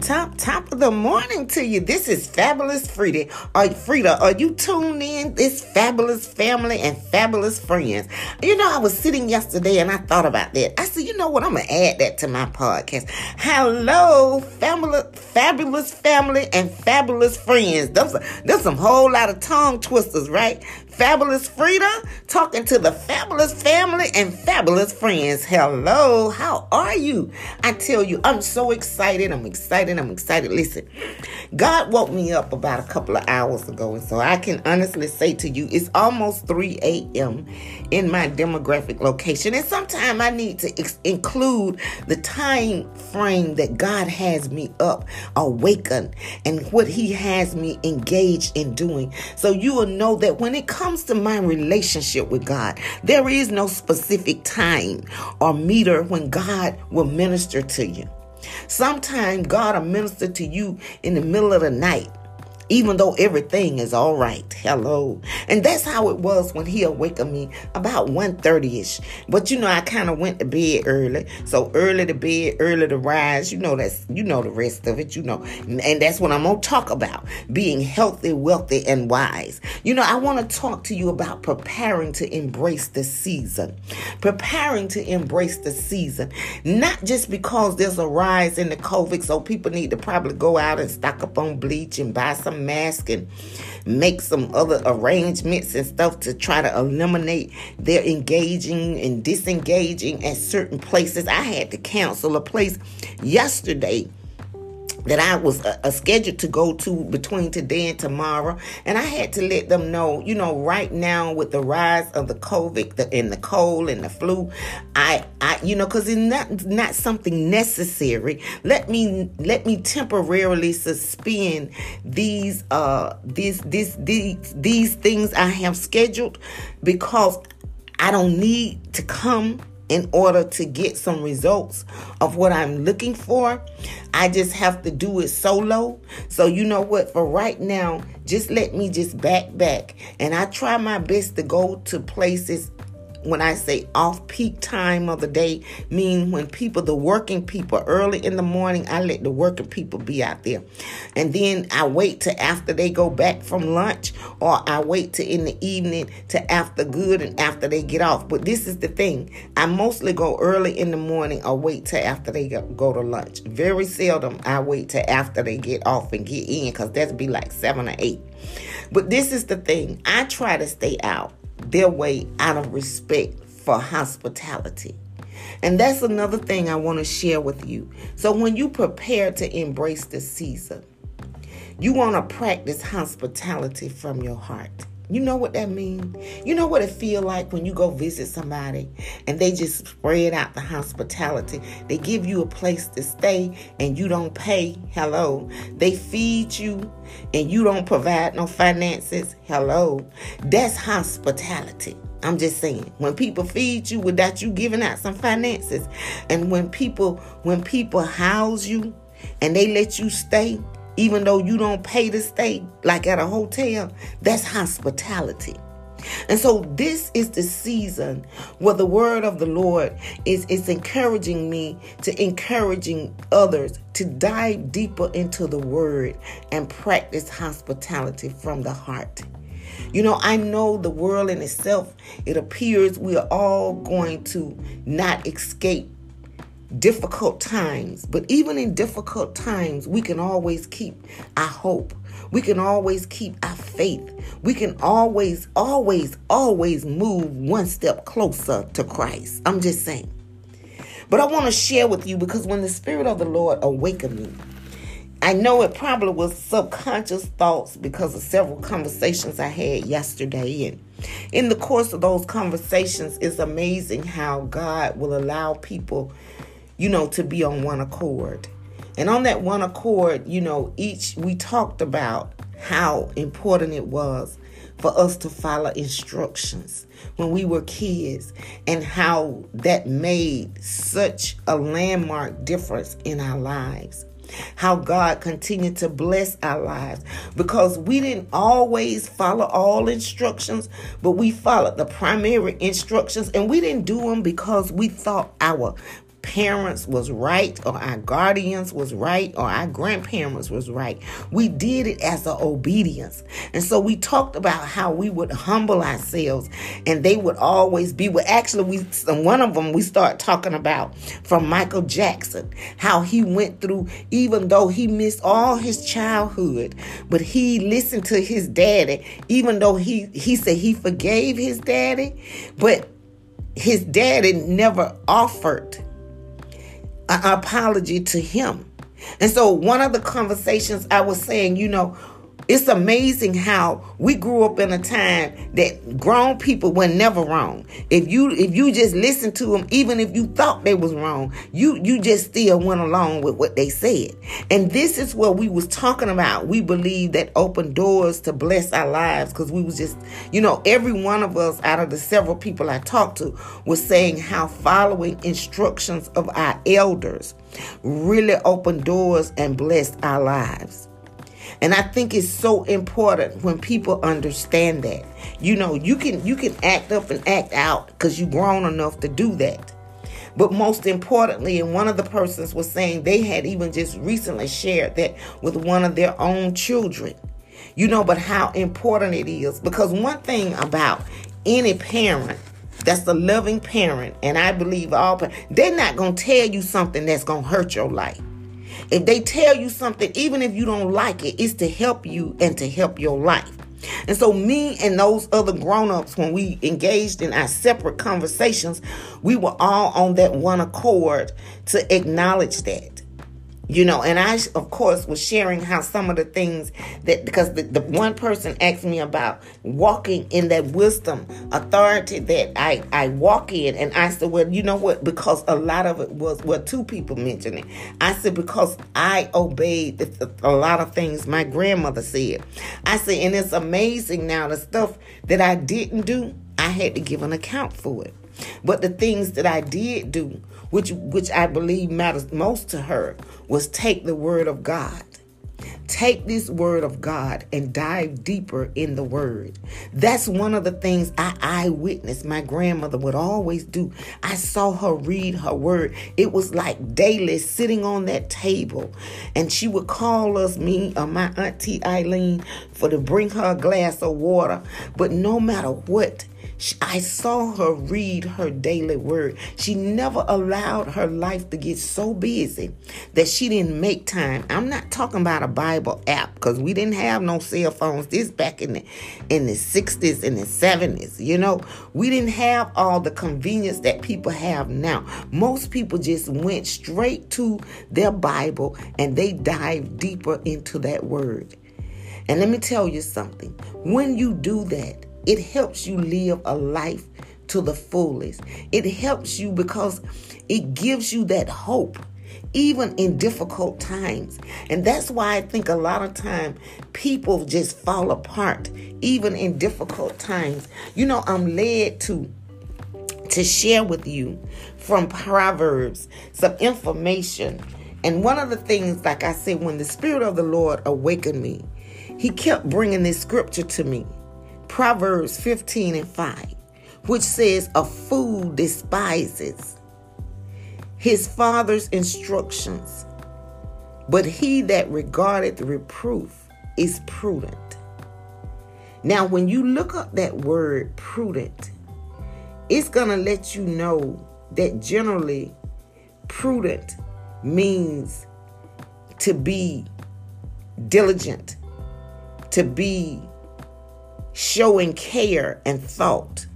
top, top of the morning to you. This is Fabulous Frida. Are Frida, are you tuned in? This fabulous family and fabulous friends. You know, I was sitting yesterday and I thought about that. I said, you know what? I'm gonna add that to my podcast. Hello, family, fabulous family and fabulous friends. There's some whole lot of tongue twisters, right? Fabulous Frida talking to the fabulous family and fabulous friends. Hello, how are you? I tell you, I'm so excited. I'm excited. I'm excited. Listen, God woke me up about a couple of hours ago, and so I can honestly say to you, it's almost 3 a.m. in my demographic location, and sometimes I need to ex- include the time frame that God has me up, awakened, and what He has me engaged in doing. So you will know that when it comes comes to my relationship with God, there is no specific time or meter when God will minister to you. Sometimes God will minister to you in the middle of the night even though everything is all right. Hello. And that's how it was when he awakened me about 1.30ish. But you know, I kind of went to bed early. So early to bed, early to rise. You know that's you know the rest of it, you know. And that's what I'm gonna talk about. Being healthy, wealthy, and wise. You know, I want to talk to you about preparing to embrace the season. Preparing to embrace the season. Not just because there's a rise in the COVID, so people need to probably go out and stock up on bleach and buy some mask and make some other arrangements and stuff to try to eliminate their engaging and disengaging at certain places. I had to cancel a place yesterday that I was uh, uh, scheduled to go to between today and tomorrow. And I had to let them know, you know, right now with the rise of the COVID the, and the cold and the flu, I, I, you know, because it's not not something necessary. Let me let me temporarily suspend these uh these these these these things I have scheduled because I don't need to come in order to get some results of what I'm looking for. I just have to do it solo. So, you know what? For right now, just let me just back back. And I try my best to go to places when I say off peak time of the day, mean when people, the working people, early in the morning, I let the working people be out there. And then I wait to after they go back from lunch, or I wait to in the evening to after good and after they get off. But this is the thing I mostly go early in the morning or wait to after they go to lunch. Very seldom I wait to after they get off and get in because that'd be like seven or eight. But this is the thing I try to stay out their way out of respect for hospitality. And that's another thing I want to share with you. So when you prepare to embrace the season, you want to practice hospitality from your heart. You know what that means? You know what it feel like when you go visit somebody and they just spread out the hospitality. They give you a place to stay and you don't pay. Hello. They feed you and you don't provide no finances. Hello. That's hospitality. I'm just saying, when people feed you without you giving out some finances, and when people when people house you and they let you stay, even though you don't pay to stay, like at a hotel, that's hospitality. And so this is the season where the word of the Lord is, is encouraging me to encouraging others to dive deeper into the word and practice hospitality from the heart. You know, I know the world in itself, it appears we are all going to not escape difficult times. But even in difficult times, we can always keep our hope. We can always keep our faith. We can always, always, always move one step closer to Christ. I'm just saying. But I want to share with you because when the Spirit of the Lord awakened me, I know it probably was subconscious thoughts because of several conversations I had yesterday. And in the course of those conversations, it's amazing how God will allow people you know, to be on one accord. And on that one accord, you know, each we talked about how important it was for us to follow instructions when we were kids and how that made such a landmark difference in our lives. How God continued to bless our lives because we didn't always follow all instructions, but we followed the primary instructions and we didn't do them because we thought our parents was right or our guardians was right or our grandparents was right. We did it as an obedience. And so we talked about how we would humble ourselves and they would always be well actually we one of them we start talking about from Michael Jackson how he went through even though he missed all his childhood but he listened to his daddy even though he he said he forgave his daddy but his daddy never offered an apology to him. And so, one of the conversations I was saying, you know, it's amazing how we grew up in a time that grown people were never wrong. If you if you just listened to them, even if you thought they was wrong, you you just still went along with what they said. And this is what we was talking about. We believe that open doors to bless our lives because we was just, you know, every one of us out of the several people I talked to was saying how following instructions of our elders really opened doors and blessed our lives. And I think it's so important when people understand that. You know, you can you can act up and act out because you've grown enough to do that. But most importantly, and one of the persons was saying they had even just recently shared that with one of their own children. You know, but how important it is. Because one thing about any parent that's a loving parent, and I believe all parents, they're not going to tell you something that's going to hurt your life. If they tell you something, even if you don't like it, it's to help you and to help your life. And so, me and those other grown ups, when we engaged in our separate conversations, we were all on that one accord to acknowledge that you know and i of course was sharing how some of the things that because the, the one person asked me about walking in that wisdom authority that i i walk in. And i said well you know what? Because a lot of it was well two people mentioned it. I said because i obeyed a lot of things my grandmother said. I said and it's amazing now the stuff that i didn't do i had to give an account for it. But the things that i did do which which I believe matters most to her, was take the word of God. Take this word of God and dive deeper in the word. That's one of the things I eyewitnessed my grandmother would always do. I saw her read her word. It was like daily sitting on that table. And she would call us, me or my auntie Eileen, for to bring her a glass of water. But no matter what, I saw her read her daily word. She never allowed her life to get so busy that she didn't make time. I'm not talking about a Bible app because we didn't have no cell phones. This back in the in the 60s and the 70s. You know, we didn't have all the convenience that people have now. Most people just went straight to their Bible and they dive deeper into that word. And let me tell you something. When you do that, it helps you live a life to the fullest. It helps you because it gives you that hope even in difficult times. And that's why I think a lot of time people just fall apart even in difficult times. You know, I'm led to to share with you from Proverbs some information. And one of the things like I said when the spirit of the Lord awakened me, he kept bringing this scripture to me. Proverbs 15 and 5, which says, A fool despises his father's instructions, but he that regardeth reproof is prudent. Now, when you look up that word prudent, it's going to let you know that generally prudent means to be diligent, to be showing care and thought.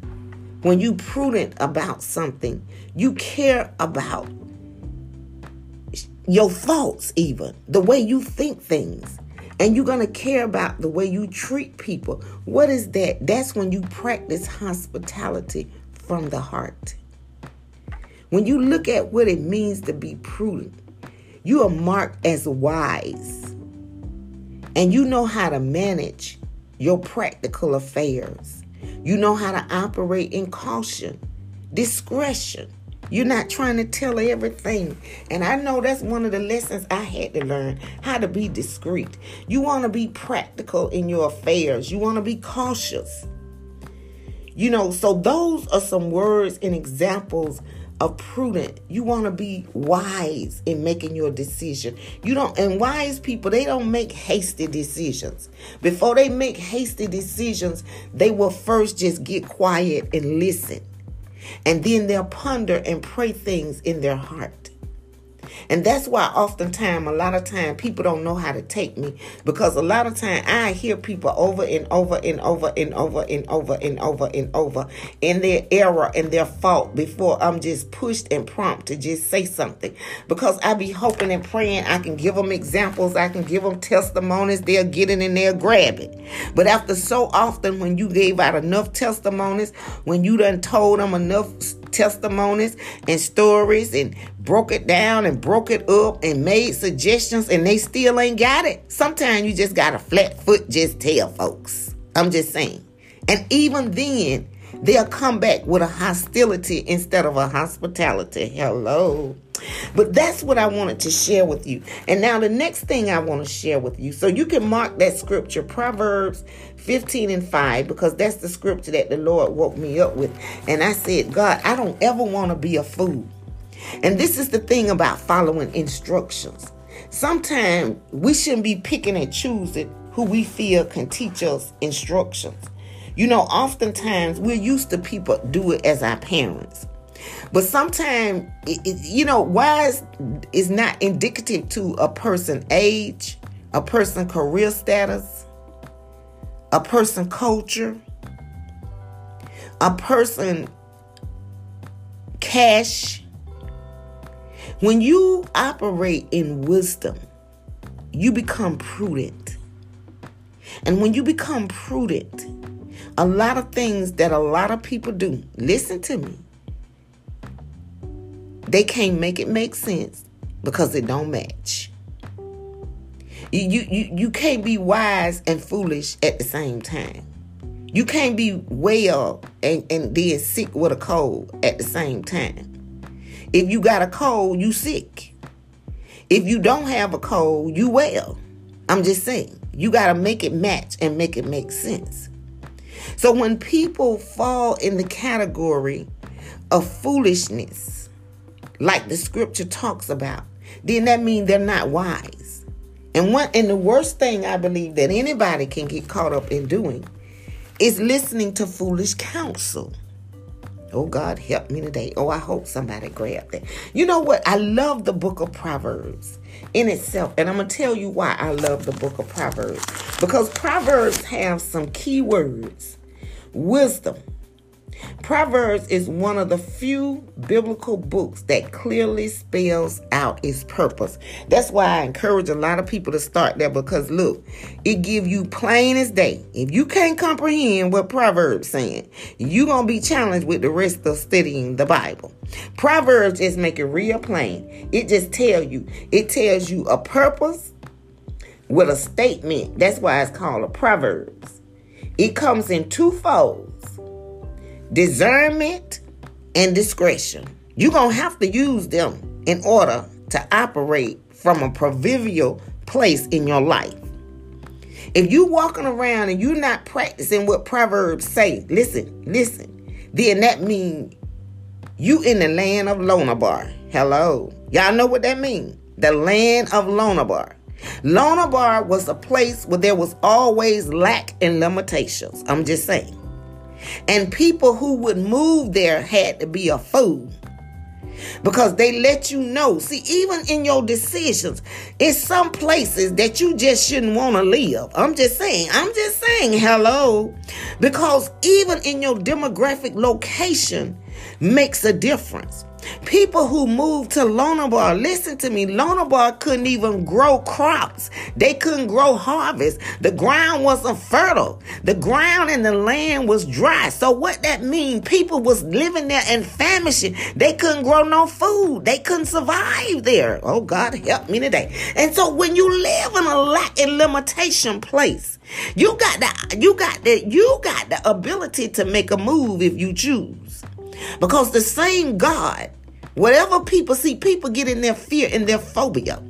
When you prudent about something, you care about your thoughts even, the way you think things. And you're going to care about the way you treat people. What is that? That's when you practice hospitality from the heart. When you look at what it means to be prudent, you are marked as wise. And you know how to manage your practical affairs. You know how to operate in caution, discretion. You're not trying to tell everything. And I know that's one of the lessons I had to learn how to be discreet. You want to be practical in your affairs, you want to be cautious. You know, so those are some words and examples a prudent. You want to be wise in making your decision. You don't and wise people, they don't make hasty decisions. Before they make hasty decisions, they will first just get quiet and listen. And then they'll ponder and pray things in their heart. And that's why oftentimes, a lot of time, people don't know how to take me because a lot of time I hear people over and over and over and over and over and over and over in their error and their fault before I'm just pushed and prompt to just say something. Because I be hoping and praying I can give them examples, I can give them testimonies, they'll get it and they'll grab it. But after so often, when you gave out enough testimonies, when you done told them enough testimonies and stories and broke it down and broke it up and made suggestions and they still ain't got it. Sometimes you just got a flat foot, just tell folks. I'm just saying. And even then, they'll come back with a hostility instead of a hospitality. Hello. But that's what I wanted to share with you. And now the next thing I want to share with you. So you can mark that scripture, Proverbs 15 and 5, because that's the scripture that the Lord woke me up with. And I said, God, I don't ever want to be a fool. And this is the thing about following instructions. Sometimes we shouldn't be picking and choosing who we feel can teach us instructions. You know, oftentimes we're used to people do it as our parents. But sometimes, you know, wise is not indicative to a person age, a person career status, a person culture, a person cash. When you operate in wisdom, you become prudent. And when you become prudent, a lot of things that a lot of people do, listen to me, they can't make it make sense because it don't match. You, you, you can't be wise and foolish at the same time. You can't be well and, and then sick with a cold at the same time. If you got a cold, you sick. If you don't have a cold, you well. I'm just saying, you got to make it match and make it make sense. So when people fall in the category of foolishness, like the scripture talks about, then that means they're not wise. And one and the worst thing I believe that anybody can get caught up in doing is listening to foolish counsel. Oh God, help me today. Oh, I hope somebody grabbed that. You know what? I love the book of Proverbs in itself. And I'm going to tell you why I love the book of Proverbs. Because Proverbs have some key words wisdom, Proverbs is one of the few biblical books that clearly spells out its purpose. That's why I encourage a lot of people to start there because look, it give you plain as day. If you can't comprehend what Proverbs saying, you're going to be challenged with the rest of studying the Bible. Proverbs just make it real plain. It just tell you, it tells you a purpose with a statement. That's why it's called a Proverbs. It comes in two folds discernment and discretion. You're going to have to use them in order to operate from a proverbial place in your life. If you walking around and you're not practicing what Proverbs say, listen, listen, then that means you in the land of Lonabar. Hello. Y'all know what that means? The land of Lonabar. Lonabar was a place where there was always lack and limitations. I'm just saying. And people who would move there had to be a fool. Because they let you know. See, even in your decisions, it's some places that you just shouldn't want to live. I'm just saying, I'm just saying, hello. Because even in your demographic location makes a difference. People who moved to Lonabar, listen to me, Lonabar couldn't even grow crops. They couldn't grow harvest. The ground wasn't fertile. The ground and the land was dry. So what that mean? People was living there and famishing. They couldn't grow no food. They couldn't survive there. Oh God, help me today. And so when you live in a lack and limitation place, you got the you got the you got the ability to make a move if you choose. Because the same God, whatever people see, people get in their fear and their phobia.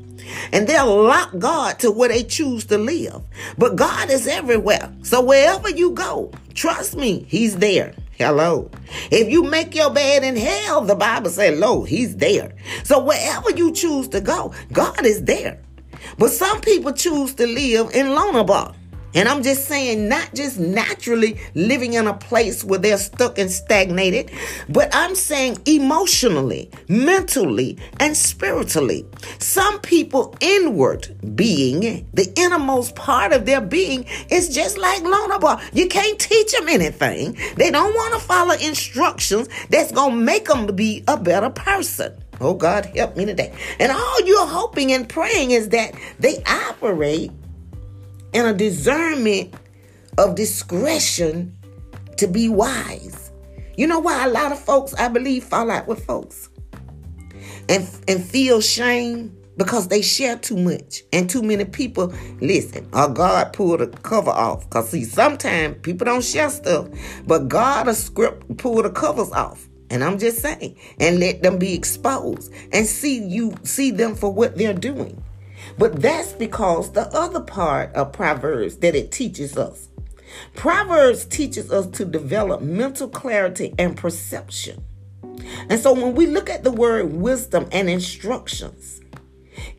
And they'll lock God to where they choose to live. But God is everywhere. So wherever you go, trust me, He's there. Hello. If you make your bed in hell, the Bible said, lo, he's there. So wherever you choose to go, God is there. But some people choose to live in Lonabar. And I'm just saying, not just naturally living in a place where they're stuck and stagnated, but I'm saying emotionally, mentally, and spiritually. Some people inward being, the innermost part of their being, is just like Lonabar. You can't teach them anything. They don't want to follow instructions that's going to make them be a better person. Oh, God, help me today. And all you're hoping and praying is that they operate and a discernment of discretion to be wise. You know why a lot of folks, I believe, fall out with folks and, and feel shame because they share too much and too many people listen or God pull the cover off. Because see, sometimes people don't share stuff, but God a script pull the covers off. And I'm just saying, and let them be exposed and see you see them for what they're doing. But that's because the other part of Proverbs that it teaches us. Proverbs teaches us to develop mental clarity and perception. And so when we look at the word wisdom and instructions,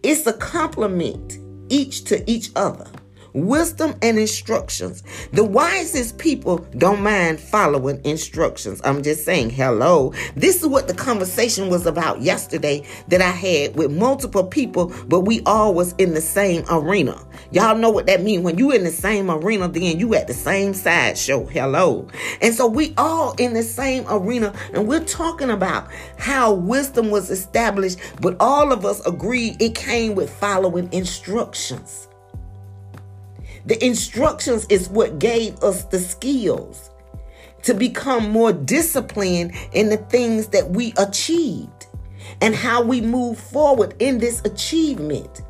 it's a complement each to each other wisdom and instructions. The wisest people don't mind following instructions. I'm just saying, hello. This is what the conversation was about yesterday that I had with multiple people, but we all was in the same arena. Y'all know what that means. When you in the same arena, then you at the same side show. Hello. And so we all in the same arena, and we're talking about how wisdom was established, but all of us agreed it came with following instructions. The instructions is what gave us the skills to become more disciplined in the things that we achieved and how we move forward in this achievement.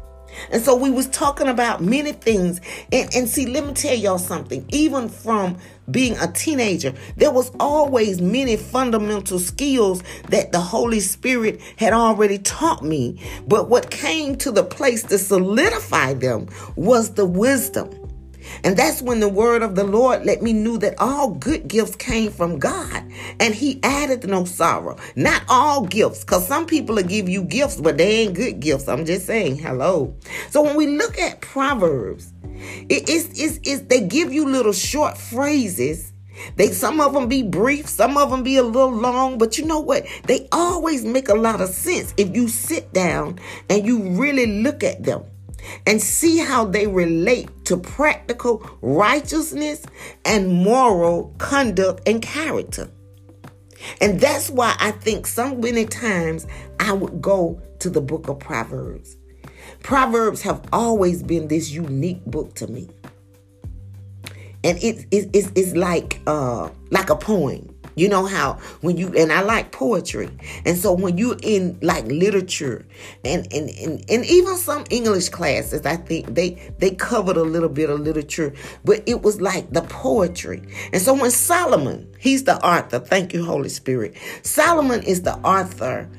And so we was talking about many things. And, and see, let me tell y'all something. Even from being a teenager, there was always many fundamental skills that the Holy Spirit had already taught me. But what came to the place to solidify them was the wisdom. And that's when the word of the Lord let me know that all good gifts came from God and he added no sorrow. Not all gifts, because some people will give you gifts, but they ain't good gifts. I'm just saying, hello. So when we look at Proverbs, it is it's, it's, they give you little short phrases. They some of them be brief, some of them be a little long, but you know what? They always make a lot of sense if you sit down and you really look at them and see how they relate to practical righteousness and moral conduct and character. And that's why I think so many times I would go to the book of Proverbs. Proverbs have always been this unique book to me. And it, it, it's, it's like uh, like a poem. You know how when you and I like poetry. And so when you're in like literature and and, and, and even some English classes, I think they they covered a little bit of literature, but it was like the poetry. And so when Solomon, he's the author, thank you, Holy Spirit. Solomon is the author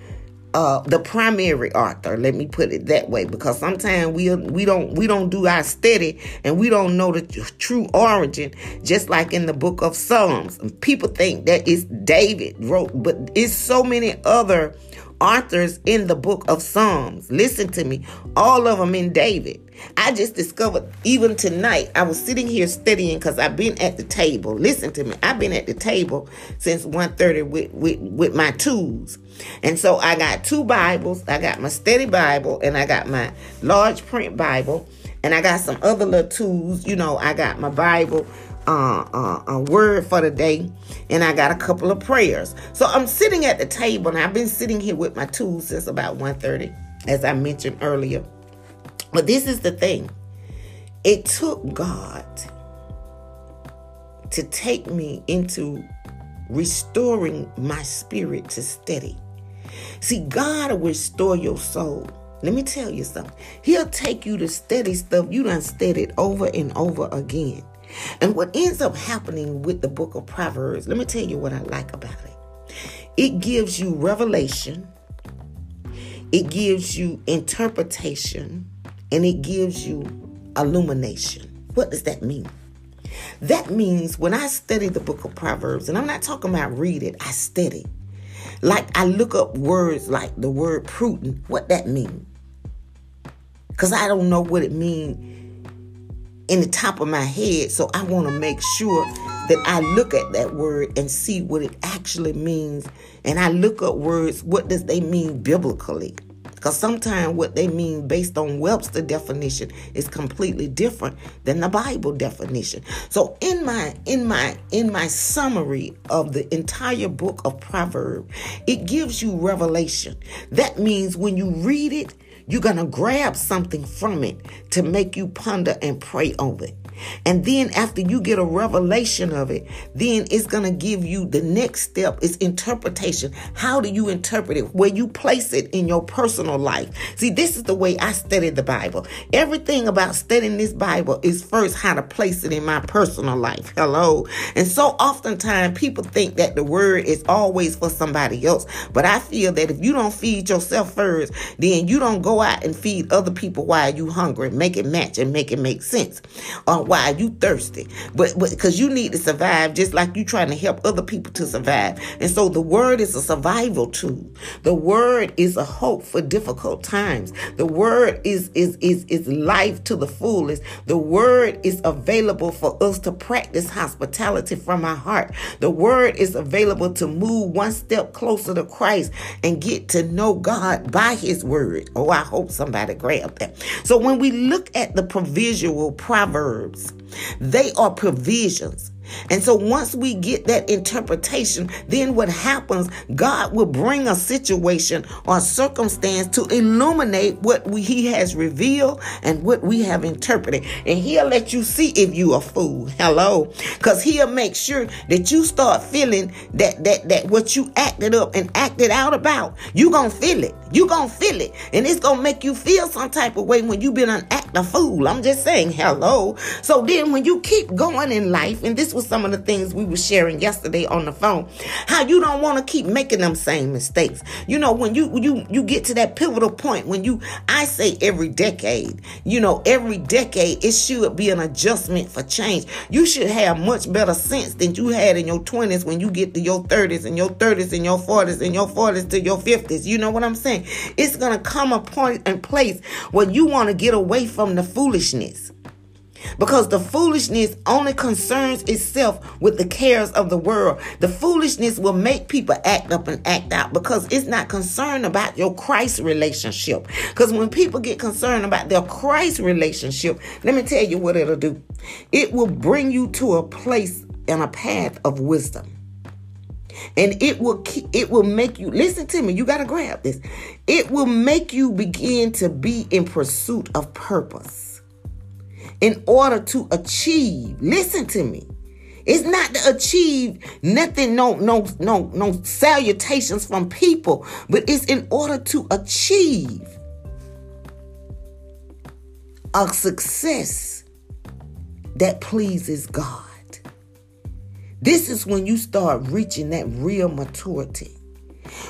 uh, the primary author. Let me put it that way, because sometimes we we don't we don't do our study and we don't know the true origin. Just like in the book of Psalms, people think that it's David wrote, but it's so many other authors in the book of Psalms. Listen to me, all of them in David. I just discovered even tonight, I was sitting here studying because I've been at the table. Listen to me, I've been at the table since 1.30 with, with, with my tools. And so I got two Bibles. I got my study Bible and I got my large print Bible. And I got some other little tools. You know, I got my Bible uh, uh, a word for the day, and I got a couple of prayers. So I'm sitting at the table, and I've been sitting here with my tools since about 1.30, as I mentioned earlier. But this is the thing. It took God to take me into restoring my spirit to steady. See, God will restore your soul. Let me tell you something. He'll take you to steady stuff you done studied over and over again. And what ends up happening with the book of Proverbs, let me tell you what I like about it. It gives you revelation, it gives you interpretation, and it gives you illumination. What does that mean? That means when I study the book of Proverbs, and I'm not talking about read it, I study. Like I look up words like the word prudent, what that mean? Because I don't know what it mean in the top of my head. So I want to make sure that I look at that word and see what it actually means. And I look up words, what does they mean biblically? Because sometimes what they mean based on Webster definition is completely different than the Bible definition. So in my in my in my summary of the entire book of Proverbs, it gives you revelation. That means when you read it, you're going to grab something from it to make you ponder and pray over it. And then after you get a revelation of it, then it's going to give you the next step is interpretation. How do you interpret it? Where you place it in your personal life. See, this is the way I study the Bible. Everything about studying this Bible is first how to place it in my personal life. Hello. And so oftentimes people think that the word is always for somebody else. But I feel that if you don't feed yourself first, then you don't go out and feed other people while you hungry. Make it match and make it make sense. Uh, why you thirsty, but because you need to survive, just like you trying to help other people to survive. And so the word is a survival tool. The word is a hope for difficult times. The word is is is is life to the fullest. The word is available for us to practice hospitality from our heart. The word is available to move one step closer to Christ and get to know God by His word. Oh, I hope somebody grabbed that. So when we look at the provisional proverbs they are provisions. And so once we get that interpretation, then what happens, God will bring a situation or circumstance to illuminate what we, he has revealed and what we have interpreted. And he'll let you see if you a fool. Hello. Cause he'll make sure that you start feeling that, that, that what you acted up and acted out about, you gonna feel it. You gonna feel it. And it's gonna make you feel some type of way when you've been an act a fool. I'm just saying hello. So then when you keep going in life, and this some of the things we were sharing yesterday on the phone. How you don't want to keep making them same mistakes. You know, when you you you get to that pivotal point when you I say every decade, you know, every decade it should be an adjustment for change. You should have much better sense than you had in your 20s when you get to your 30s and your 30s and your 40s and your 40s to your 50s. You know what I'm saying? It's going to come a point and place where you want to get away from the foolishness because the foolishness only concerns itself with the cares of the world. The foolishness will make people act up and act out because it's not concerned about your Christ relationship. Because when people get concerned about their Christ relationship, let me tell you what it'll do. It will bring you to a place and a path of wisdom and it will it will make you listen to me you got to grab this it will make you begin to be in pursuit of purpose in order to achieve. Listen to me. It's not to achieve nothing, no, no, no, no salutations from people, but it's in order to achieve a success that pleases God. This is when you start reaching that real maturity.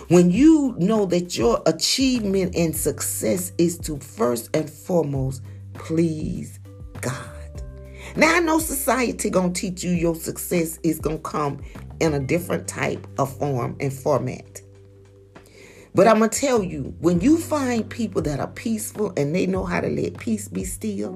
When you know that your achievement and success is to first and foremost please God. Now I know society gonna teach you your success is gonna come in a different type of form and format. But I'm gonna tell you, when you find people that are peaceful and they know how to let peace be still,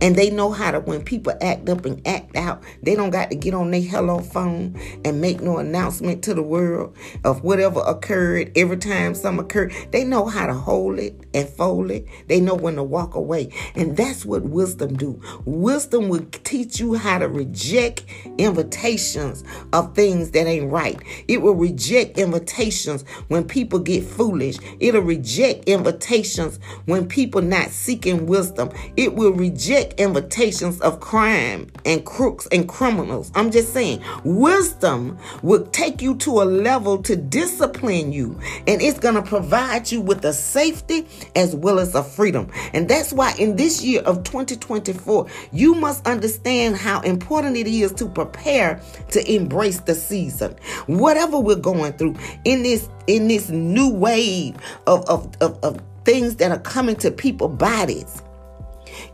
and they know how to, when people act up and act out, they don't got to get on their hello phone and make no announcement to the world of whatever occurred every time some occurred. They know how to hold it and fold it. They know when to walk away. And that's what wisdom do. Wisdom will teach you how to reject invitations of things that ain't right. It will reject invitations when people get foolish. It'll reject invitations when people not seeking wisdom. It will reject reject invitations of crime and crooks and criminals. I'm just saying, wisdom will take you to a level to discipline you, and it's going to provide you with a safety as well as a freedom. And that's why in this year of 2024, you must understand how important it is to prepare to embrace the season. Whatever we're going through in this in this new wave of, of, of, of things that are coming to people's bodies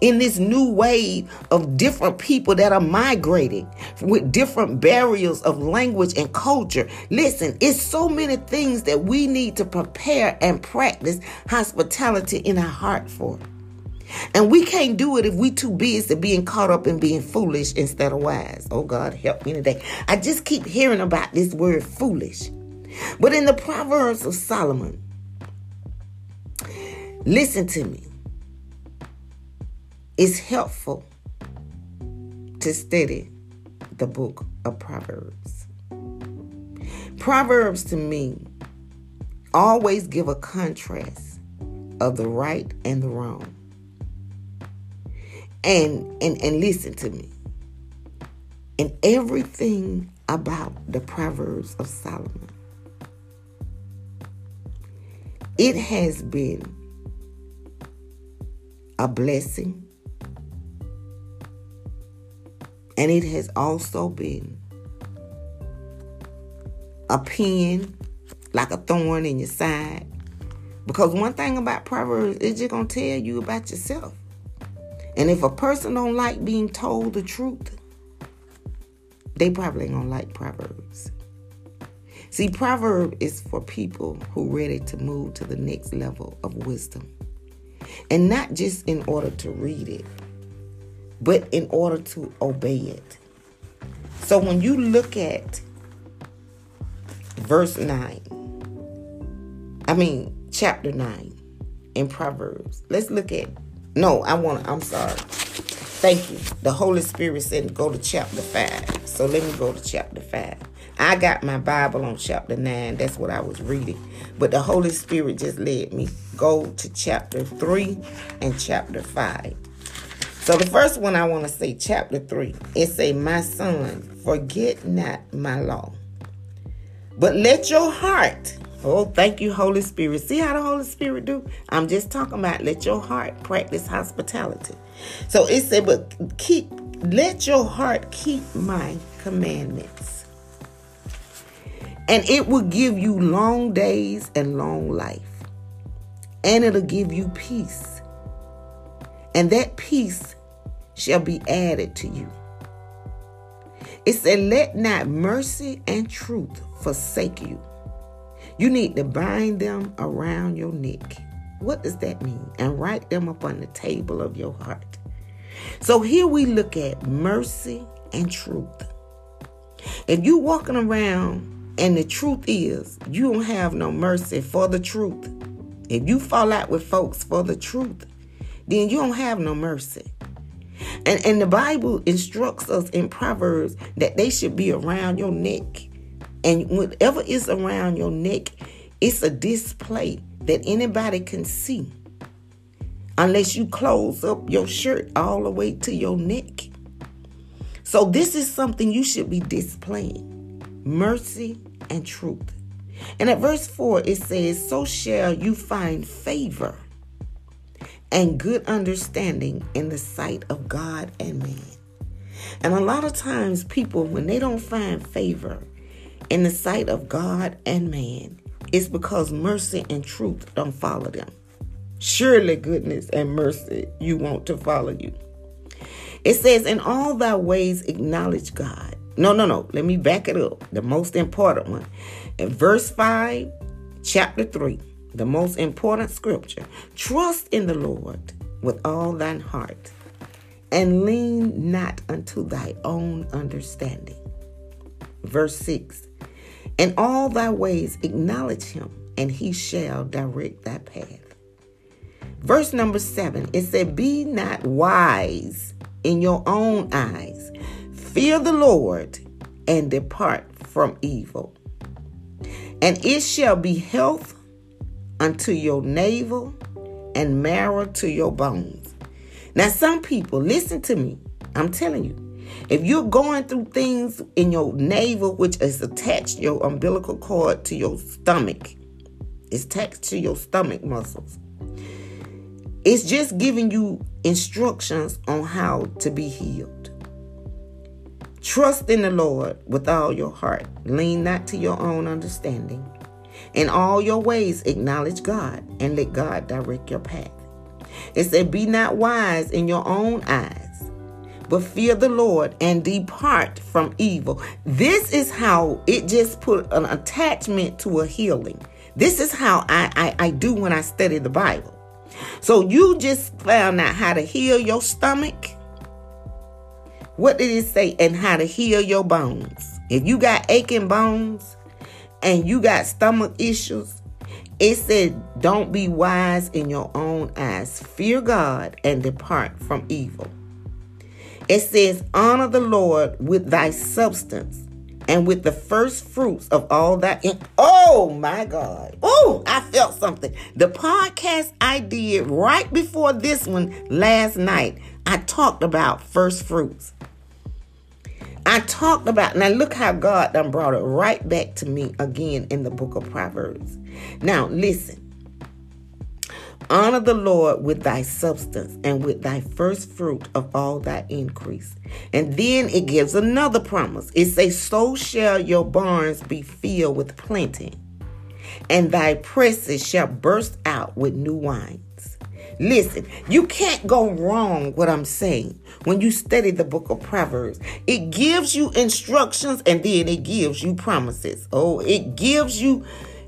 in this new wave of different people that are migrating with different barriers of language and culture. Listen, it's so many things that we need to prepare and practice hospitality in our heart for. And we can't do it if we too busy being caught up in being foolish instead of wise. Oh God, help me today. I just keep hearing about this word foolish. But in the Proverbs of Solomon, listen to me. It's helpful to study the book of Proverbs. Proverbs to me always give a contrast of the right and the wrong. And and and listen to me. And everything about the Proverbs of Solomon. It has been a blessing And it has also been a pin, like a thorn in your side. Because one thing about Proverbs is just to tell you about yourself. And if a person don't like being told the truth, they probably ain't to like Proverbs. See, Proverb is for people who ready to move to the next level of wisdom. And not just in order to read it, but in order to obey it. So when you look at verse 9, I mean, chapter 9 in Proverbs, let's look at, no, I want to, I'm sorry. Thank you. The Holy Spirit said go to chapter 5. So let me go to chapter 5. I got my Bible on chapter 9. That's what I was reading. But the Holy Spirit just led me go to chapter 3 and chapter 5. So the first one I want to say, chapter 3, it say, My son, forget not my law. But let your heart, oh, thank you, Holy Spirit. See how the Holy Spirit do? I'm just talking about let your heart practice hospitality. So it said, but keep, let your heart keep my commandments. And it will give you long days and long life. And it'll give you peace and that peace shall be added to you. It said, Let not mercy and truth forsake you. You need to bind them around your neck. What does that mean? And write them upon the table of your heart. So here we look at mercy and truth. If you're walking around and the truth is you don't have no mercy for the truth, if you fall out with folks for the truth, then you don't have no mercy. And, and the Bible instructs us in Proverbs that they should be around your neck. And whatever is around your neck, it's a display that anybody can see. Unless you close up your shirt all the way to your neck. So, this is something you should be displaying mercy and truth. And at verse 4, it says, So shall you find favor and good understanding in the sight of God and man. And a lot of times, people, when they don't find favor in the sight of God and man, it's because mercy and truth don't follow them. Surely, goodness and mercy you want to follow you. It says, In all thy ways acknowledge God. No, no, no. Let me back it up. The most important one. In verse 5, chapter 3 the most important scripture. Trust in the Lord with all thine heart, and lean not unto thy own understanding. Verse 6 In all thy ways acknowledge him, and he shall direct thy path. Verse number 7 it said, Be not wise in your own eyes, fear the Lord, and depart from evil. And it shall be health unto your navel and marrow to your bones. Now, some people, listen to me. I'm telling you, if you're going through things in your navel, which is attached your umbilical cord to your stomach, it's attached to your stomach muscles. It's just giving you instructions on how to be healed. Trust in the Lord with all your heart. Lean not to your own understanding. In all your ways, acknowledge God and let God direct your path. It said, Be not wise in your own eyes, but fear the Lord and depart from evil. This is how it just put an attachment to a healing. This is how I, I, I do when I study the Bible. So you just found out how to heal your stomach. What did it say? And how to heal your bones. If you got aching bones and you got stomach issues, it said, Don't be wise in your own eyes. Fear God and depart from evil. It says, Honor the Lord with thy substance and with the first fruits of all that. In- oh my God. Oh, I felt something. The podcast I did right before this one last night, I talked about first fruits. I talked about, now look how God done brought it right back to me again in the book of Proverbs. Now, listen. Honor the Lord with thy substance and with thy first fruit of all thy increase. And then it gives another promise. It says, So shall your barns be filled with plenty, and thy presses shall burst out with new wine. Listen, you can't go wrong what I'm saying when you study the book of Proverbs. It gives you instructions and then it gives you promises. Oh, it gives you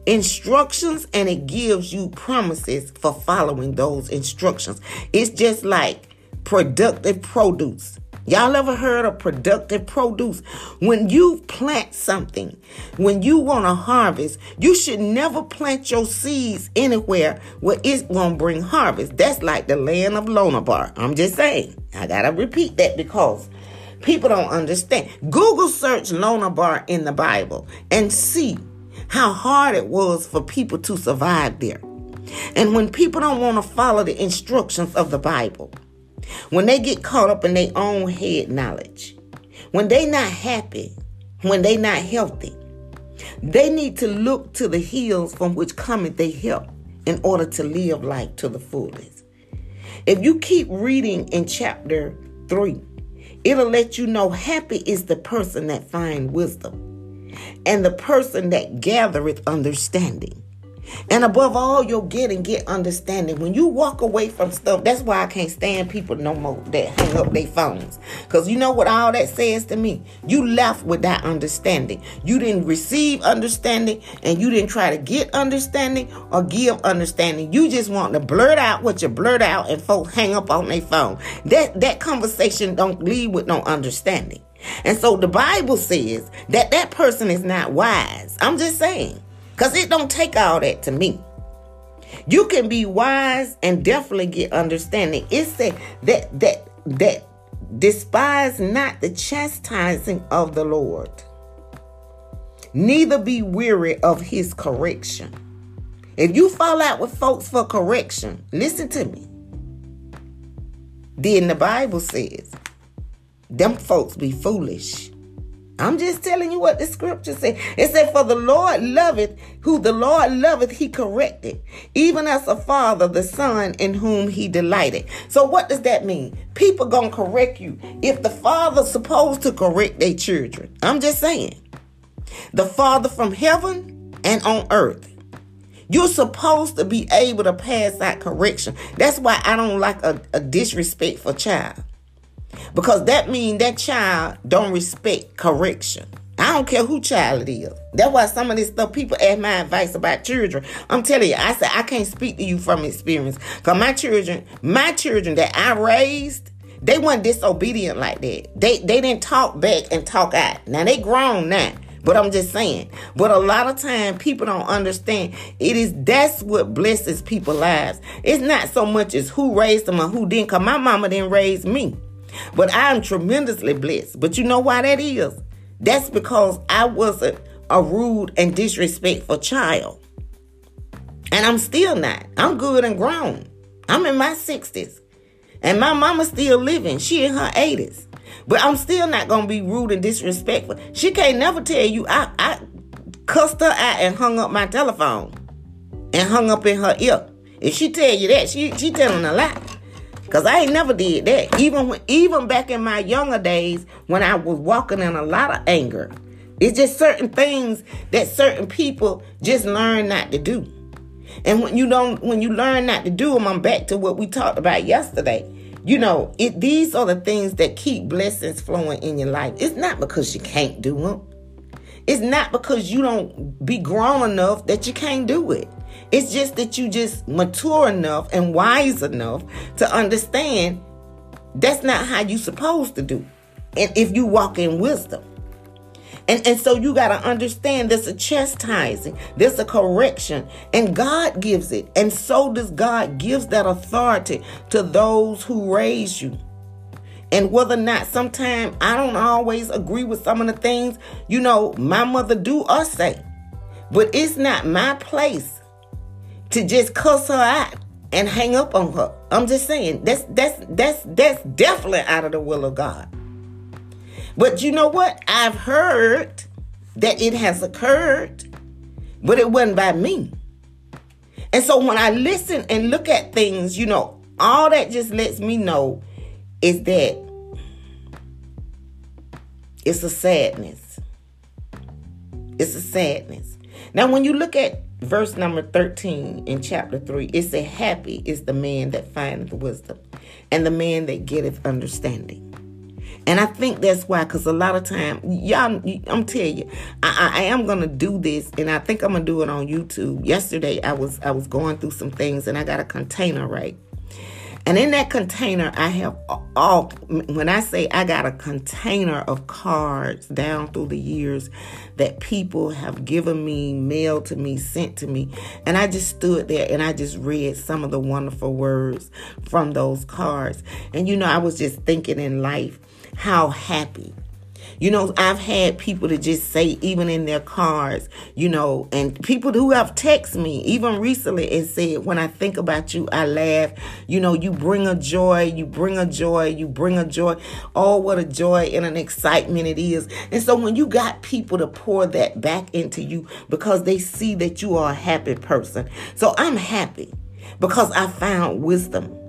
instructions and it gives you promises for following those instructions. It's just like productive produce. Y'all ever heard of productive produce? When you plant something, when you want to harvest, you should never plant your seeds anywhere where it's going to bring harvest. That's like the land of Lodebar. I'm just saying. I got to repeat that because people don't understand. Google search Lodebar in the Bible and see how hard it was for people to survive there. And when people don't want to follow the instructions of the Bible, when they get caught up in their own head knowledge, when they not happy, when they not healthy, they need to look to the hills from which cometh their help in order to live life to the fullest. If you keep reading in chapter 3, it'll let you know happy is the person that find wisdom and the person that gathereth understanding. And above all, you're getting get understanding. When you walk away from stuff, that's why I can't stand people no more that hang up their phones. Because you know what all that says to me? You left without understanding. You didn't receive understanding and you didn't try to get understanding or give understanding. You just want to blurt out what you blurt out and folks hang up on their phone. That that conversation don't leave with no understanding. And so the Bible says that that person is not wise. I'm just saying. Because it don't take all that to me. You can be wise and definitely get understanding. It said that that that despise not the chastising of the Lord, neither be weary of his correction. If you fall out with folks for correction, listen to me. Then the Bible says, them folks be foolish. I'm just telling you what the scripture said. It said, For the Lord loveth, who the Lord loveth, he corrected, even as a father, the son in whom he delighted. So what does that mean? People gonna correct you. If the father's supposed to correct their children. I'm just saying. The father from heaven and on earth. You're supposed to be able to pass that correction. That's why I don't like a, a disrespectful child. Because that means that child don't respect correction. I don't care who child it is. That's why some of this stuff people ask my advice about children. I'm telling you, I said I can't speak to you from experience. Cause my children, my children that I raised, they weren't disobedient like that. They they didn't talk back and talk out. Now they grown now. But I'm just saying. But a lot of time people don't understand. It is that's what blesses people's lives. It's not so much as who raised them or who didn't. Cause my mama didn't raise me. But I'm tremendously blessed. But you know why that is? That's because I wasn't a rude and disrespectful child. And I'm still not. I'm good and grown. I'm in my 60s. And my mama's still living. She in her 80s. But I'm still not gonna be rude and disrespectful. She can't never tell you I, I cussed her out and hung up my telephone and hung up in her ear. If she tell you that, she she telling a lie. Cause I ain't never did that. Even when, even back in my younger days when I was walking in a lot of anger. It's just certain things that certain people just learn not to do. And when you don't, when you learn not to do them, I'm back to what we talked about yesterday. You know, it these are the things that keep blessings flowing in your life. It's not because you can't do them. It's not because you don't be grown enough that you can't do it. It's just that you just mature enough and wise enough to understand that's not how you supposed to do. And if you walk in wisdom. And, and so you got to understand there's a chastising, there's a correction, and God gives it. And so does God gives that authority to those who raise you. And whether or not sometimes I don't always agree with some of the things, you know, my mother do or say. But it's not my place to just cuss her out and hang up on her. I'm just saying that's that's that's that's definitely out of the will of God. But you know what? I've heard that it has occurred, but it wasn't by me. And so when I listen and look at things, you know, all that just lets me know is that it's a sadness. It's a sadness. Now, when you look at verse number 13 in chapter 3, it says, Happy is the man that findeth wisdom, and the man that getteth understanding. And I think that's why, because a lot of time, y'all, I'm telling you, I, I, am gonna do this, and I think I'm gonna do it on YouTube. Yesterday, I was I was going through some things, and I got a container right, and in that container, I have all. When I say I got a container of cards down through the years that people have given me, mailed to me, sent to me, and I just stood there and I just read some of the wonderful words from those cards. And you know, I was just thinking in life how happy. You know, I've had people to just say, even in their cars, you know, and people who have texted me, even recently, and said, When I think about you, I laugh. You know, you bring a joy, you bring a joy, you bring a joy. Oh, what a joy and an excitement it is. And so, when you got people to pour that back into you because they see that you are a happy person. So, I'm happy because I found wisdom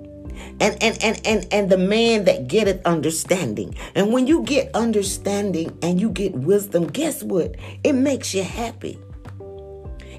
and and and and and the man that getteth understanding. And when you get understanding and you get wisdom guess what? It makes you happy.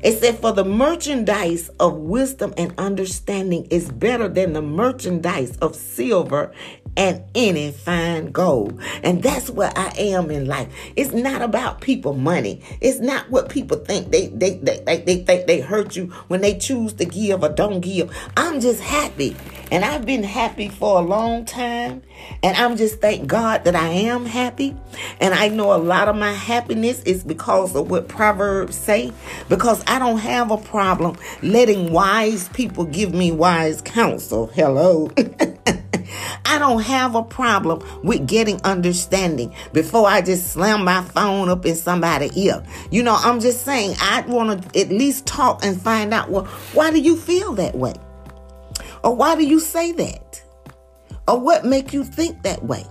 It said, For the merchandise of wisdom and understanding is better than the merchandise of silver and any fine gold. And that's where I am in life. It's not about people money. It's not what people think they they they, they, they think they hurt you when they choose to give or don't give. I'm just happy. And I've been happy for a long time. And I'm just thank God that I am happy. And I know a lot of my happiness is because of what Proverbs say. Because I don't have a problem letting wise people give me wise counsel. Hello. I don't have a problem with getting understanding before I just slam my phone up in somebody's ear. You know, I'm just saying I want to at least talk and find out well, why do you feel that way? Or why do you say that? Or what make you think that way?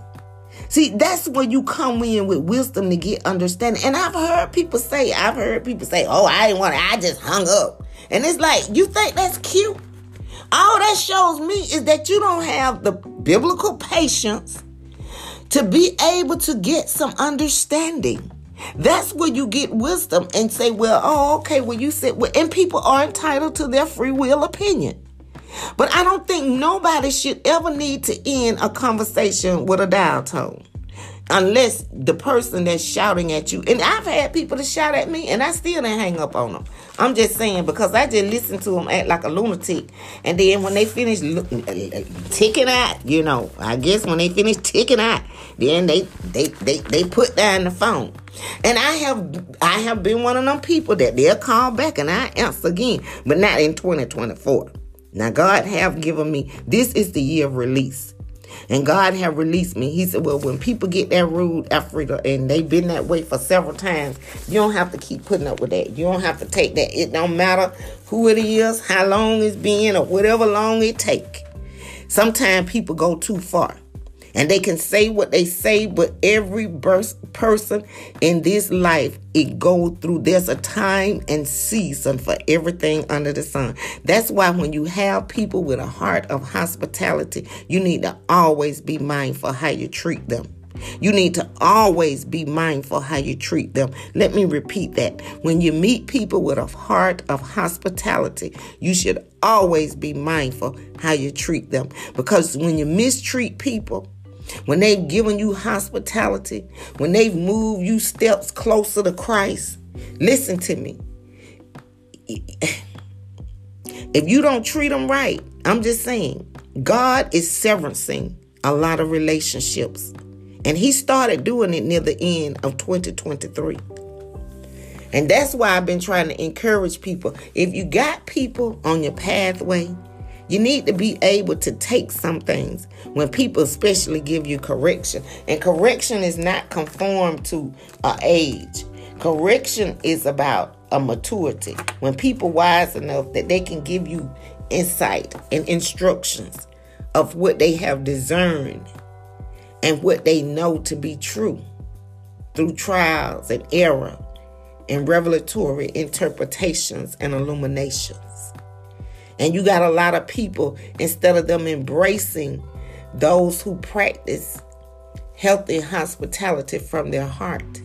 See, that's where you come in with wisdom to get understanding. And I've heard people say, I've heard people say, oh, I didn't want to, I just hung up. And it's like, you think that's cute? All that shows me is that you don't have the biblical patience to be able to get some understanding. That's where you get wisdom and say, well, oh, okay, well, you said, well, and people are entitled to their free will opinion. But I don't think nobody should ever need to end a conversation with a dial tone unless the person that's shouting at you and i've had people to shout at me and i still didn't hang up on them i'm just saying because i just listen to them act like a lunatic. And then when they finish ticking out you know i guess when they finish ticking out then they they they, they put down the phone. And i have i have been one of them people that they'll call back and i answer again but not in 2024 now god have given me this is the year of release and God had released me. He said, Well, when people get that rude, Alfreda, and they've been that way for several times, you don't have to keep putting up with that. You don't have to take that. It don't matter who it is, how long it's been, or whatever long it take. Sometimes people go too far. And they can say what they say, but every person in this life, it go through, there's a time and season for everything under the sun. That's why when you have people with a heart of hospitality, you need to always be mindful how you treat them. You need to always be mindful how you treat them. Let me repeat that. When you meet people with a heart of hospitality, you should always be mindful how you treat them. Because when you mistreat people, when they've given you hospitality, when they've moved you steps closer to Christ, listen to me. If you don't treat them right, I'm just saying, God is severancing a lot of relationships and he started doing it near the end of 2023. And that's why I've been trying to encourage people. If you got people on your pathway, you need to be able to take some things when people especially give you correction. And correction is not conformed to a age. Correction is about a maturity. When people wise enough that they can give you insight and instructions of what they have discerned and what they know to be true through trials and error and revelatory interpretations and illuminations. And you got a lot of people, instead of them embracing those who practice healthy hospitality from their heart,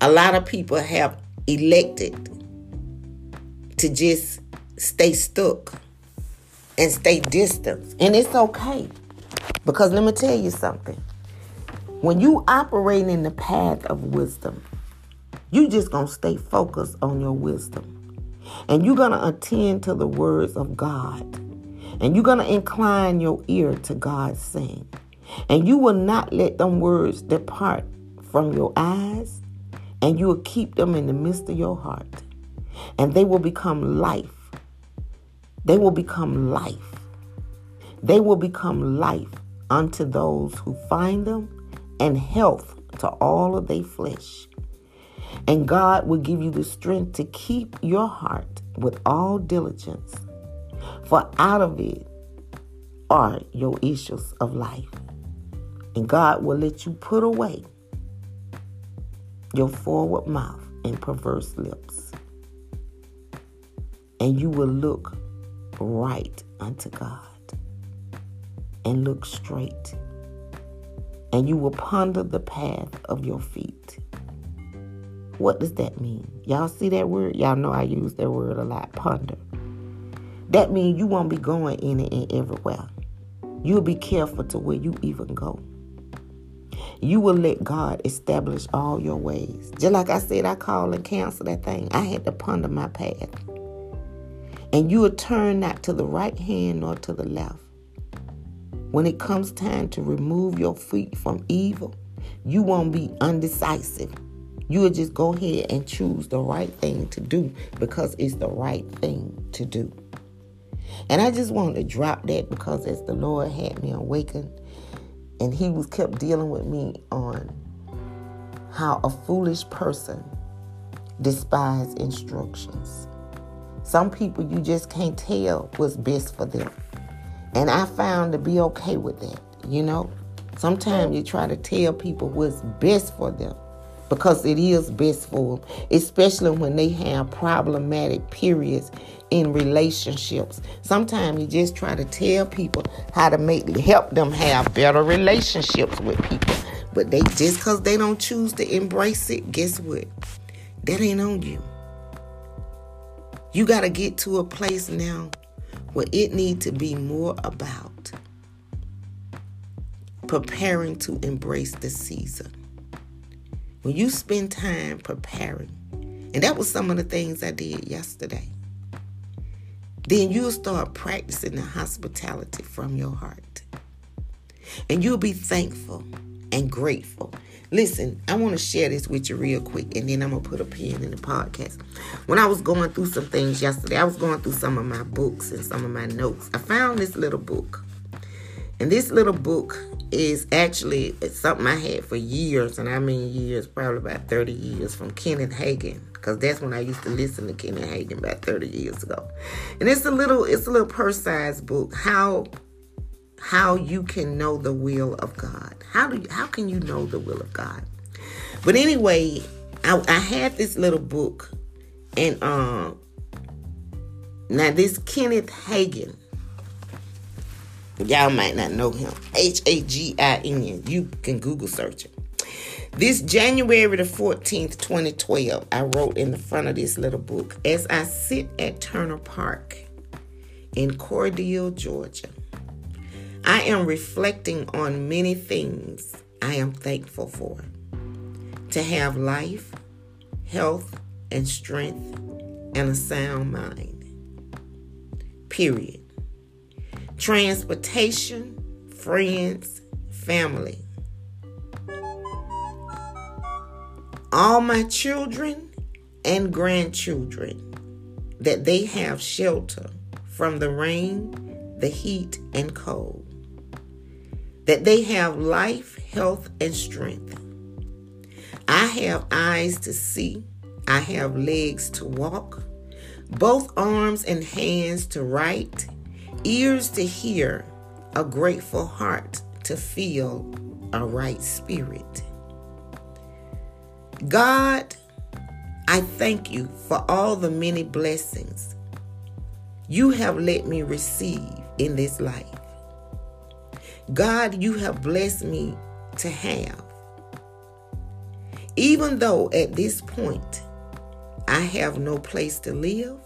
a lot of people have elected to just stay stuck and stay distant. And it's okay. Because let me tell you something. When you operate in the path of wisdom, you just going to stay focused on your wisdom. And you're going to attend to the words of God. And you're going to incline your ear to God's saying. And you will not let them words depart from your eyes. And you will keep them in the midst of your heart. And they will become life. They will become life. They will become life unto those who find them, and health to all of their flesh. And God will give you the strength to keep your heart with all diligence, for out of it are your issues of life. And God will let you put away your forward mouth and perverse lips. And you will look right unto God and look straight, and you will ponder the path of your feet. What does that mean? Y'all see that word? Y'all know I use that word a lot ponder. That means you won't be going in and everywhere. You'll be careful to where you even go. You will let God establish all your ways. Just like I said, I call and cancel that thing. I had to ponder my path. And you will turn not to the right hand nor to the left. When it comes time to remove your feet from evil, you won't be undecisive. You will just go ahead and choose the right thing to do because it's the right thing to do. And I just wanted to drop that because as the Lord had me awakened and he was kept dealing with me on how a foolish person despise instructions. Some people you just can't tell what's best for them. And I found to be okay with that, you know. Sometimes you try to tell people what's best for them because it is best for them, especially when they have problematic periods in relationships. Sometimes you just try to tell people how to make help them have better relationships with people. But they just because they don't choose to embrace it, guess what? That ain't on you. You got to get to a place now where it need to be more about preparing to embrace the season. When you spend time preparing, and that was some of the things I did yesterday, then you'll start practicing the hospitality from your heart. And you'll be thankful and grateful Listen, I want to share this with you real quick, and then I'm going to put a pin in the podcast. When I was going through some things yesterday, I was going through some of my books and some of my notes. I found this little book. And this little book is actually it's something I had for years, and I mean years, probably about 30 years, from Kenneth Hagin. Because that's when I used to listen to Kenneth Hagin about 30 years ago. And it's a little, it's a little purse-sized book. How how you can know the will of God. How do you, how can you know the will of God? But anyway, I, I had this little book, and um, now this Kenneth Hagin, Y'all might not know him. H A G I N. You can Google search it. This January the 14th, 2012, I wrote in the front of this little book as I sit at Turner Park in Cordele, Georgia. I am reflecting on many things I am thankful for. To have life, health, and strength, and a sound mind. Period. Transportation, friends, family. All my children and grandchildren that they have shelter from the rain, the heat, and cold. That they have life, health, and strength. I have eyes to see, I have legs to walk, both arms and hands to write, ears to hear, a grateful heart to feel a right spirit. God, I thank you for all the many blessings you have let me receive in this life. God, you have blessed me to have. Even though at this point I have no place to live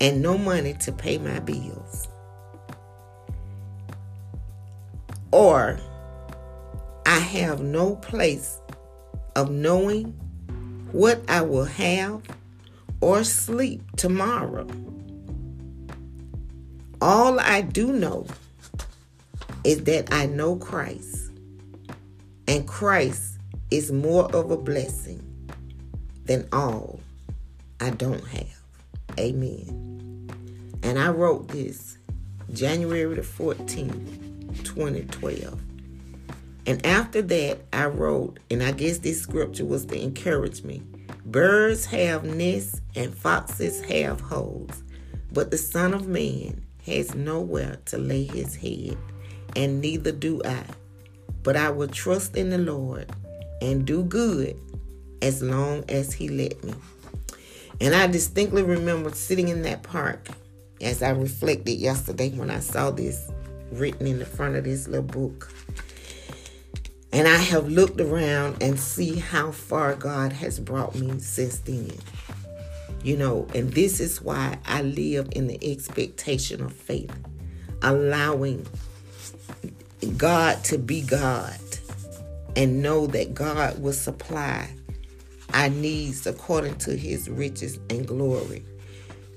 and no money to pay my bills. Or I have no place of knowing what I will have or sleep tomorrow. All I do know is that I know Christ, and Christ is more of a blessing than all I don't have. Amen. And I wrote this January the 14th, 2012. And after that, I wrote, and I guess this scripture was to encourage me birds have nests and foxes have holes, but the Son of Man has nowhere to lay his head, and neither do I. But I will trust in the Lord and do good as long as he let me. And I distinctly remember sitting in that park as I reflected yesterday when I saw this written in the front of this little book. And I have looked around and see how far God has brought me since then. You know, and this is why I live in the expectation of faith, allowing God to be God and know that God will supply our needs according to his riches and glory.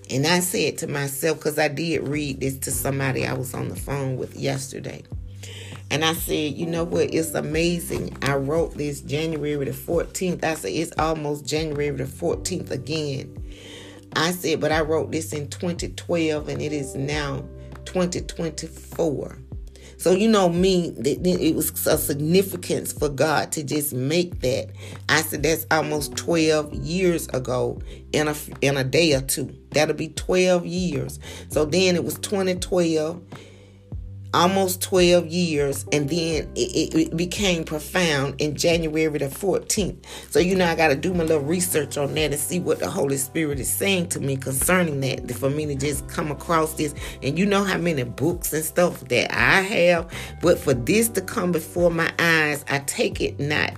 And I said to myself, because I did read this to somebody I was on the phone with yesterday. And I said, you know what? It's amazing. I wrote this January the 14th. I said, it's almost January the 14th again. I said, but I wrote this in 2012 and it is now 2024. So you know me, it was a significance for God to just make that. I said that's almost 12 years ago in a in a day or two. That'll be 12 years. So then it was 2012 almost 12 years and then it, it, became profound in january the 14th so you know i got to do my little research on that and see what the holy spirit is saying to me concerning that for me to just come across this. And you know how many books and stuff that i have but for this to come before my eyes i take it not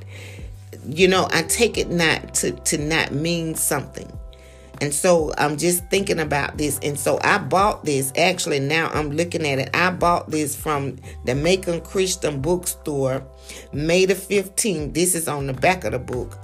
you know i take it not to to not mean something and so I'm just thinking about this. And so I bought this. Actually, now I'm looking at it. I bought this from the Macon Christian Bookstore May the 15th. This is on the back of the book.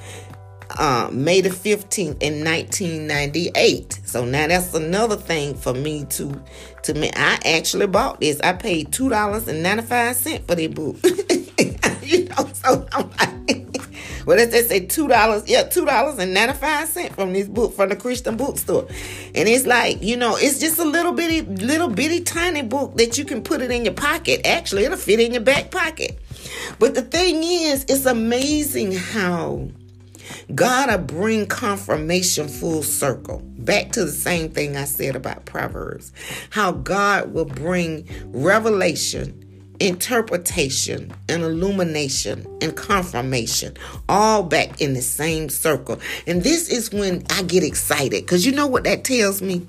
Uh, May the 15th in 1998. So now that's another thing for me to to me. I actually bought this. I paid two dollars and ninety five cent for this book. you know, so I'm like, well, let's just say two dollars. Yeah, two dollars and ninety five cent from this book from the Christian bookstore, and it's like you know, it's just a little bitty, little bitty, tiny book that you can put it in your pocket. Actually, it'll fit in your back pocket. But the thing is, it's amazing how. God will bring confirmation full circle. Back to the same thing I said about Proverbs. How God will bring revelation interpretation and illumination and confirmation all back in the same circle. And this is when I get excited because you know what that tells me?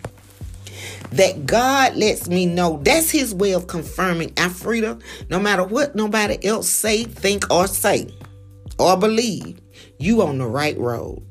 that God lets me know. That's his way of confirming Alfreda, no matter what nobody else say, think, or say, or believe, you on the right road.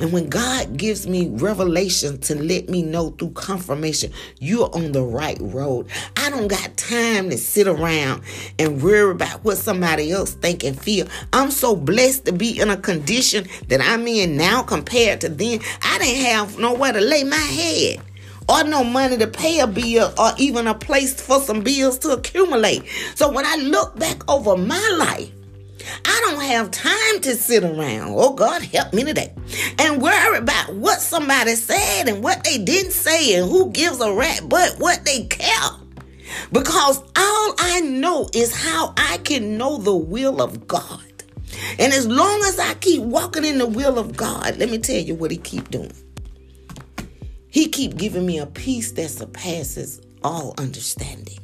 And when God gives me revelation to let me know through confirmation, you're on the right road. I don't got time to sit around and worry about what somebody else think and feel. I'm so blessed to be in a condition that I'm in now compared to then. I didn't have nowhere to lay my head or no money to pay a bill or even a place for some bills to accumulate. So when I look back over my life, I don't have time to sit around. Oh, God, help me today. And worry about what somebody said and what they didn't say and who gives a rat but what they care. Because all I know is how I can know the will of God. And as long as I keep walking in the will of God, let me tell you what he keep doing. He keep giving me a peace that surpasses all understanding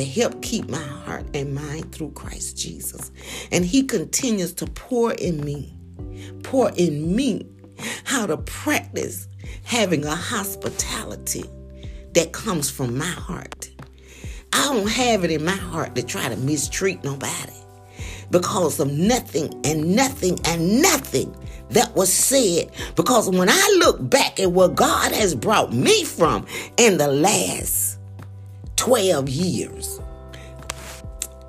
to help keep my heart and mind through Christ Jesus. And He continues to pour in me, pour in me how to practice having a hospitality that comes from my heart. I don't have it in my heart to try to mistreat nobody because of nothing and nothing and nothing that was said. Because when I look back at what God has brought me from in the last 12 years.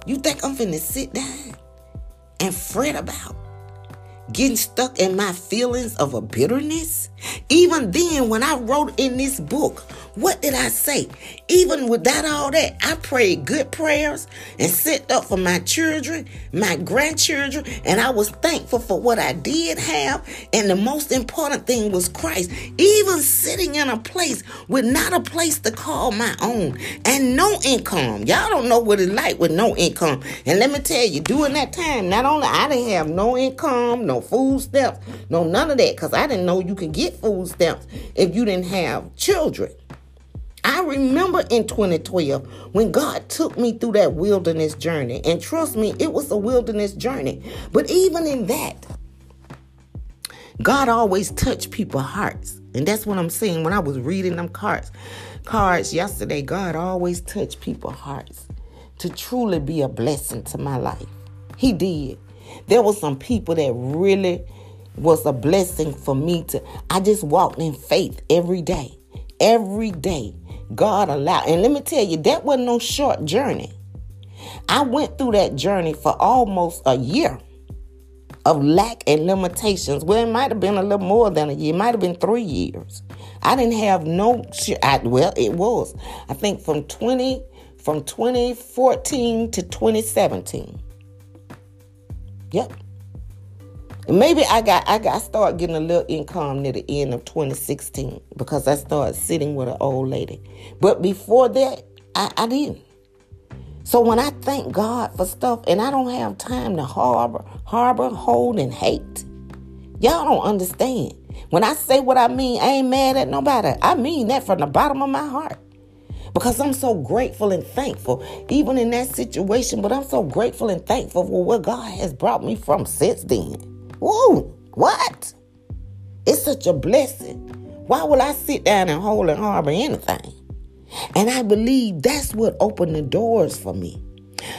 You think I'm finna sit down and fret about getting stuck in my feelings of a bitterness? Even then, when I wrote in this book, what did I say? Even without all that, I prayed good prayers and set up for my children, my grandchildren, and I was thankful for what I did have. And the most important thing was Christ. Even sitting in a place with not a place to call my own and no income. Y'all don't know what it's like with no income. And let me tell you, during that time, not only I didn't have no income, no food stamps, no none of that, because I didn't know you could get food stamps if you didn't have children. I remember in 2012 when God took me through that wilderness journey. And trust me, it was a wilderness journey. But even in that, God always touched people's hearts. And that's what I'm saying when I was reading them cards. Cards yesterday, God always touched people's hearts to truly be a blessing to my life. He did. There were some people that really was a blessing for me to I just walked in faith every day. Every day God allowed. And let me tell you, that wasn't no short journey. I went through that journey for almost a year of lack and limitations. Well, it might have been a little more than a year. It might have been three years. I didn't have no. I, well, it was. I think from twenty from 2014 to 2017. Yep. Maybe I got I got I started getting a little income near the end of 2016 because I started sitting with an old lady. But before that, I, I didn't. So when I thank God for stuff and I don't have time to harbor, harbor, hold, and hate, y'all don't understand. When I say what I mean, I ain't mad at nobody. I mean that from the bottom of my heart. Because I'm so grateful and thankful, even in that situation, but I'm so grateful and thankful for what God has brought me from since then. Whoa, what? It's such a blessing. Why would I sit down and hold and harbor anything? And I believe that's what opened the doors for me.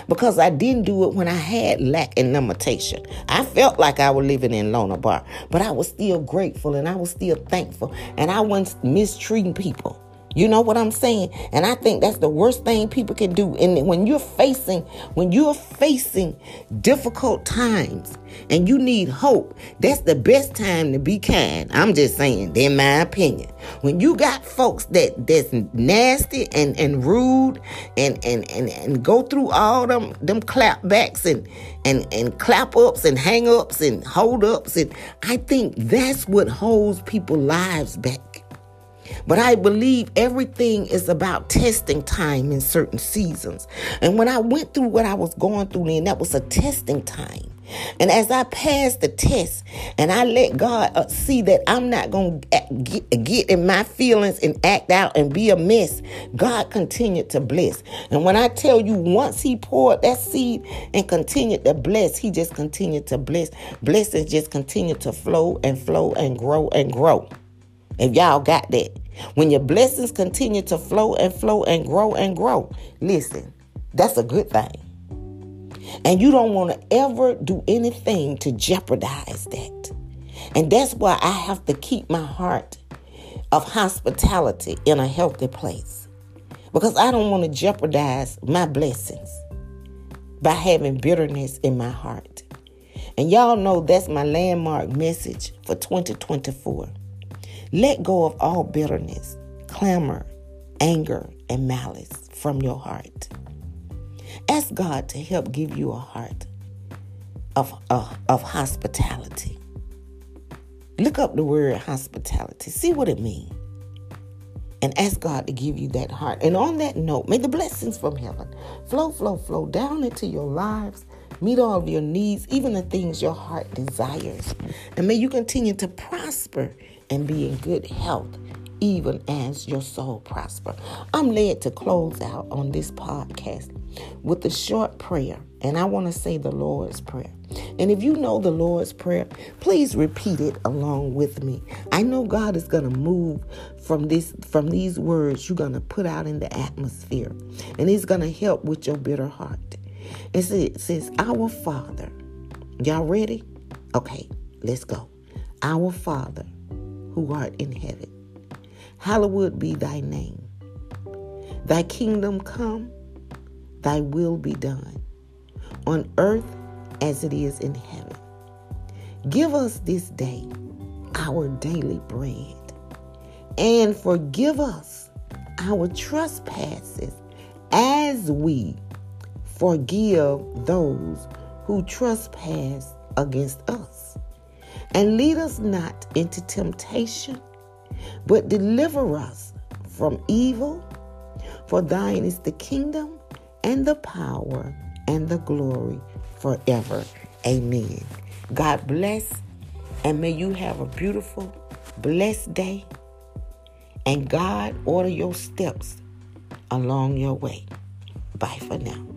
Because I didn't do it when I had lack and limitation. I felt like I was living in Lo Debar, but I was still grateful and I was still thankful. And I wasn't mistreating people. You know what I'm saying? And I think that's the worst thing people can do. And when you're facing, when you're facing difficult times and you need hope, that's the best time to be kind. I'm just saying, in my opinion. When you got folks that that's nasty and, and rude and, and, and, and go through all them them clapbacks and, and, and clap ups and hang ups and hold ups, and I think that's what holds people's lives back. But I believe everything is about testing time in certain seasons. And when I went through what I was going through then, that was a testing time. And as I passed the test and I let God uh, see that I'm not going to get, in my feelings and act out and be a mess, God continued to bless. And when I tell you, once He poured that seed and continued to bless, He just continued to bless. Blessings just continued to flow and flow and grow and grow. If y'all got that. When your blessings continue to flow and flow and grow and grow, listen, that's a good thing. And you don't want to ever do anything to jeopardize that. And that's why I have to keep my heart of hospitality in a healthy place. Because I don't want to jeopardize my blessings by having bitterness in my heart. And y'all know that's my landmark message for 2024. Let go of all bitterness, clamor, anger, and malice from your heart. Ask God to help give you a heart of, uh, of hospitality. Look up the word hospitality, see what it means. And ask God to give you that heart. And on that note, may the blessings from heaven flow, flow, flow down into your lives, meet all of your needs, even the things your heart desires. And may you continue to prosper and be in good health even as your soul prosper. I'm led to close out on this podcast with a short prayer, and I want to say the Lord's Prayer. And if you know the Lord's Prayer, please repeat it along with me. I know God is going to move from this from these words you're going to put out in the atmosphere, and He's going to help with your bitter heart. It says, "Our Father." Y'all ready? Okay, let's go. Our Father, who art in heaven, hallowed be thy name. Thy kingdom come Thy will be done on earth as it is in heaven. Give us this day our daily bread and forgive us our trespasses as we forgive those who trespass against us. And lead us not into temptation, but deliver us from evil. For thine is the kingdom and the power and the glory forever. Amen. God bless, and may you have a beautiful, blessed day. And God order your steps along your way. Bye for now.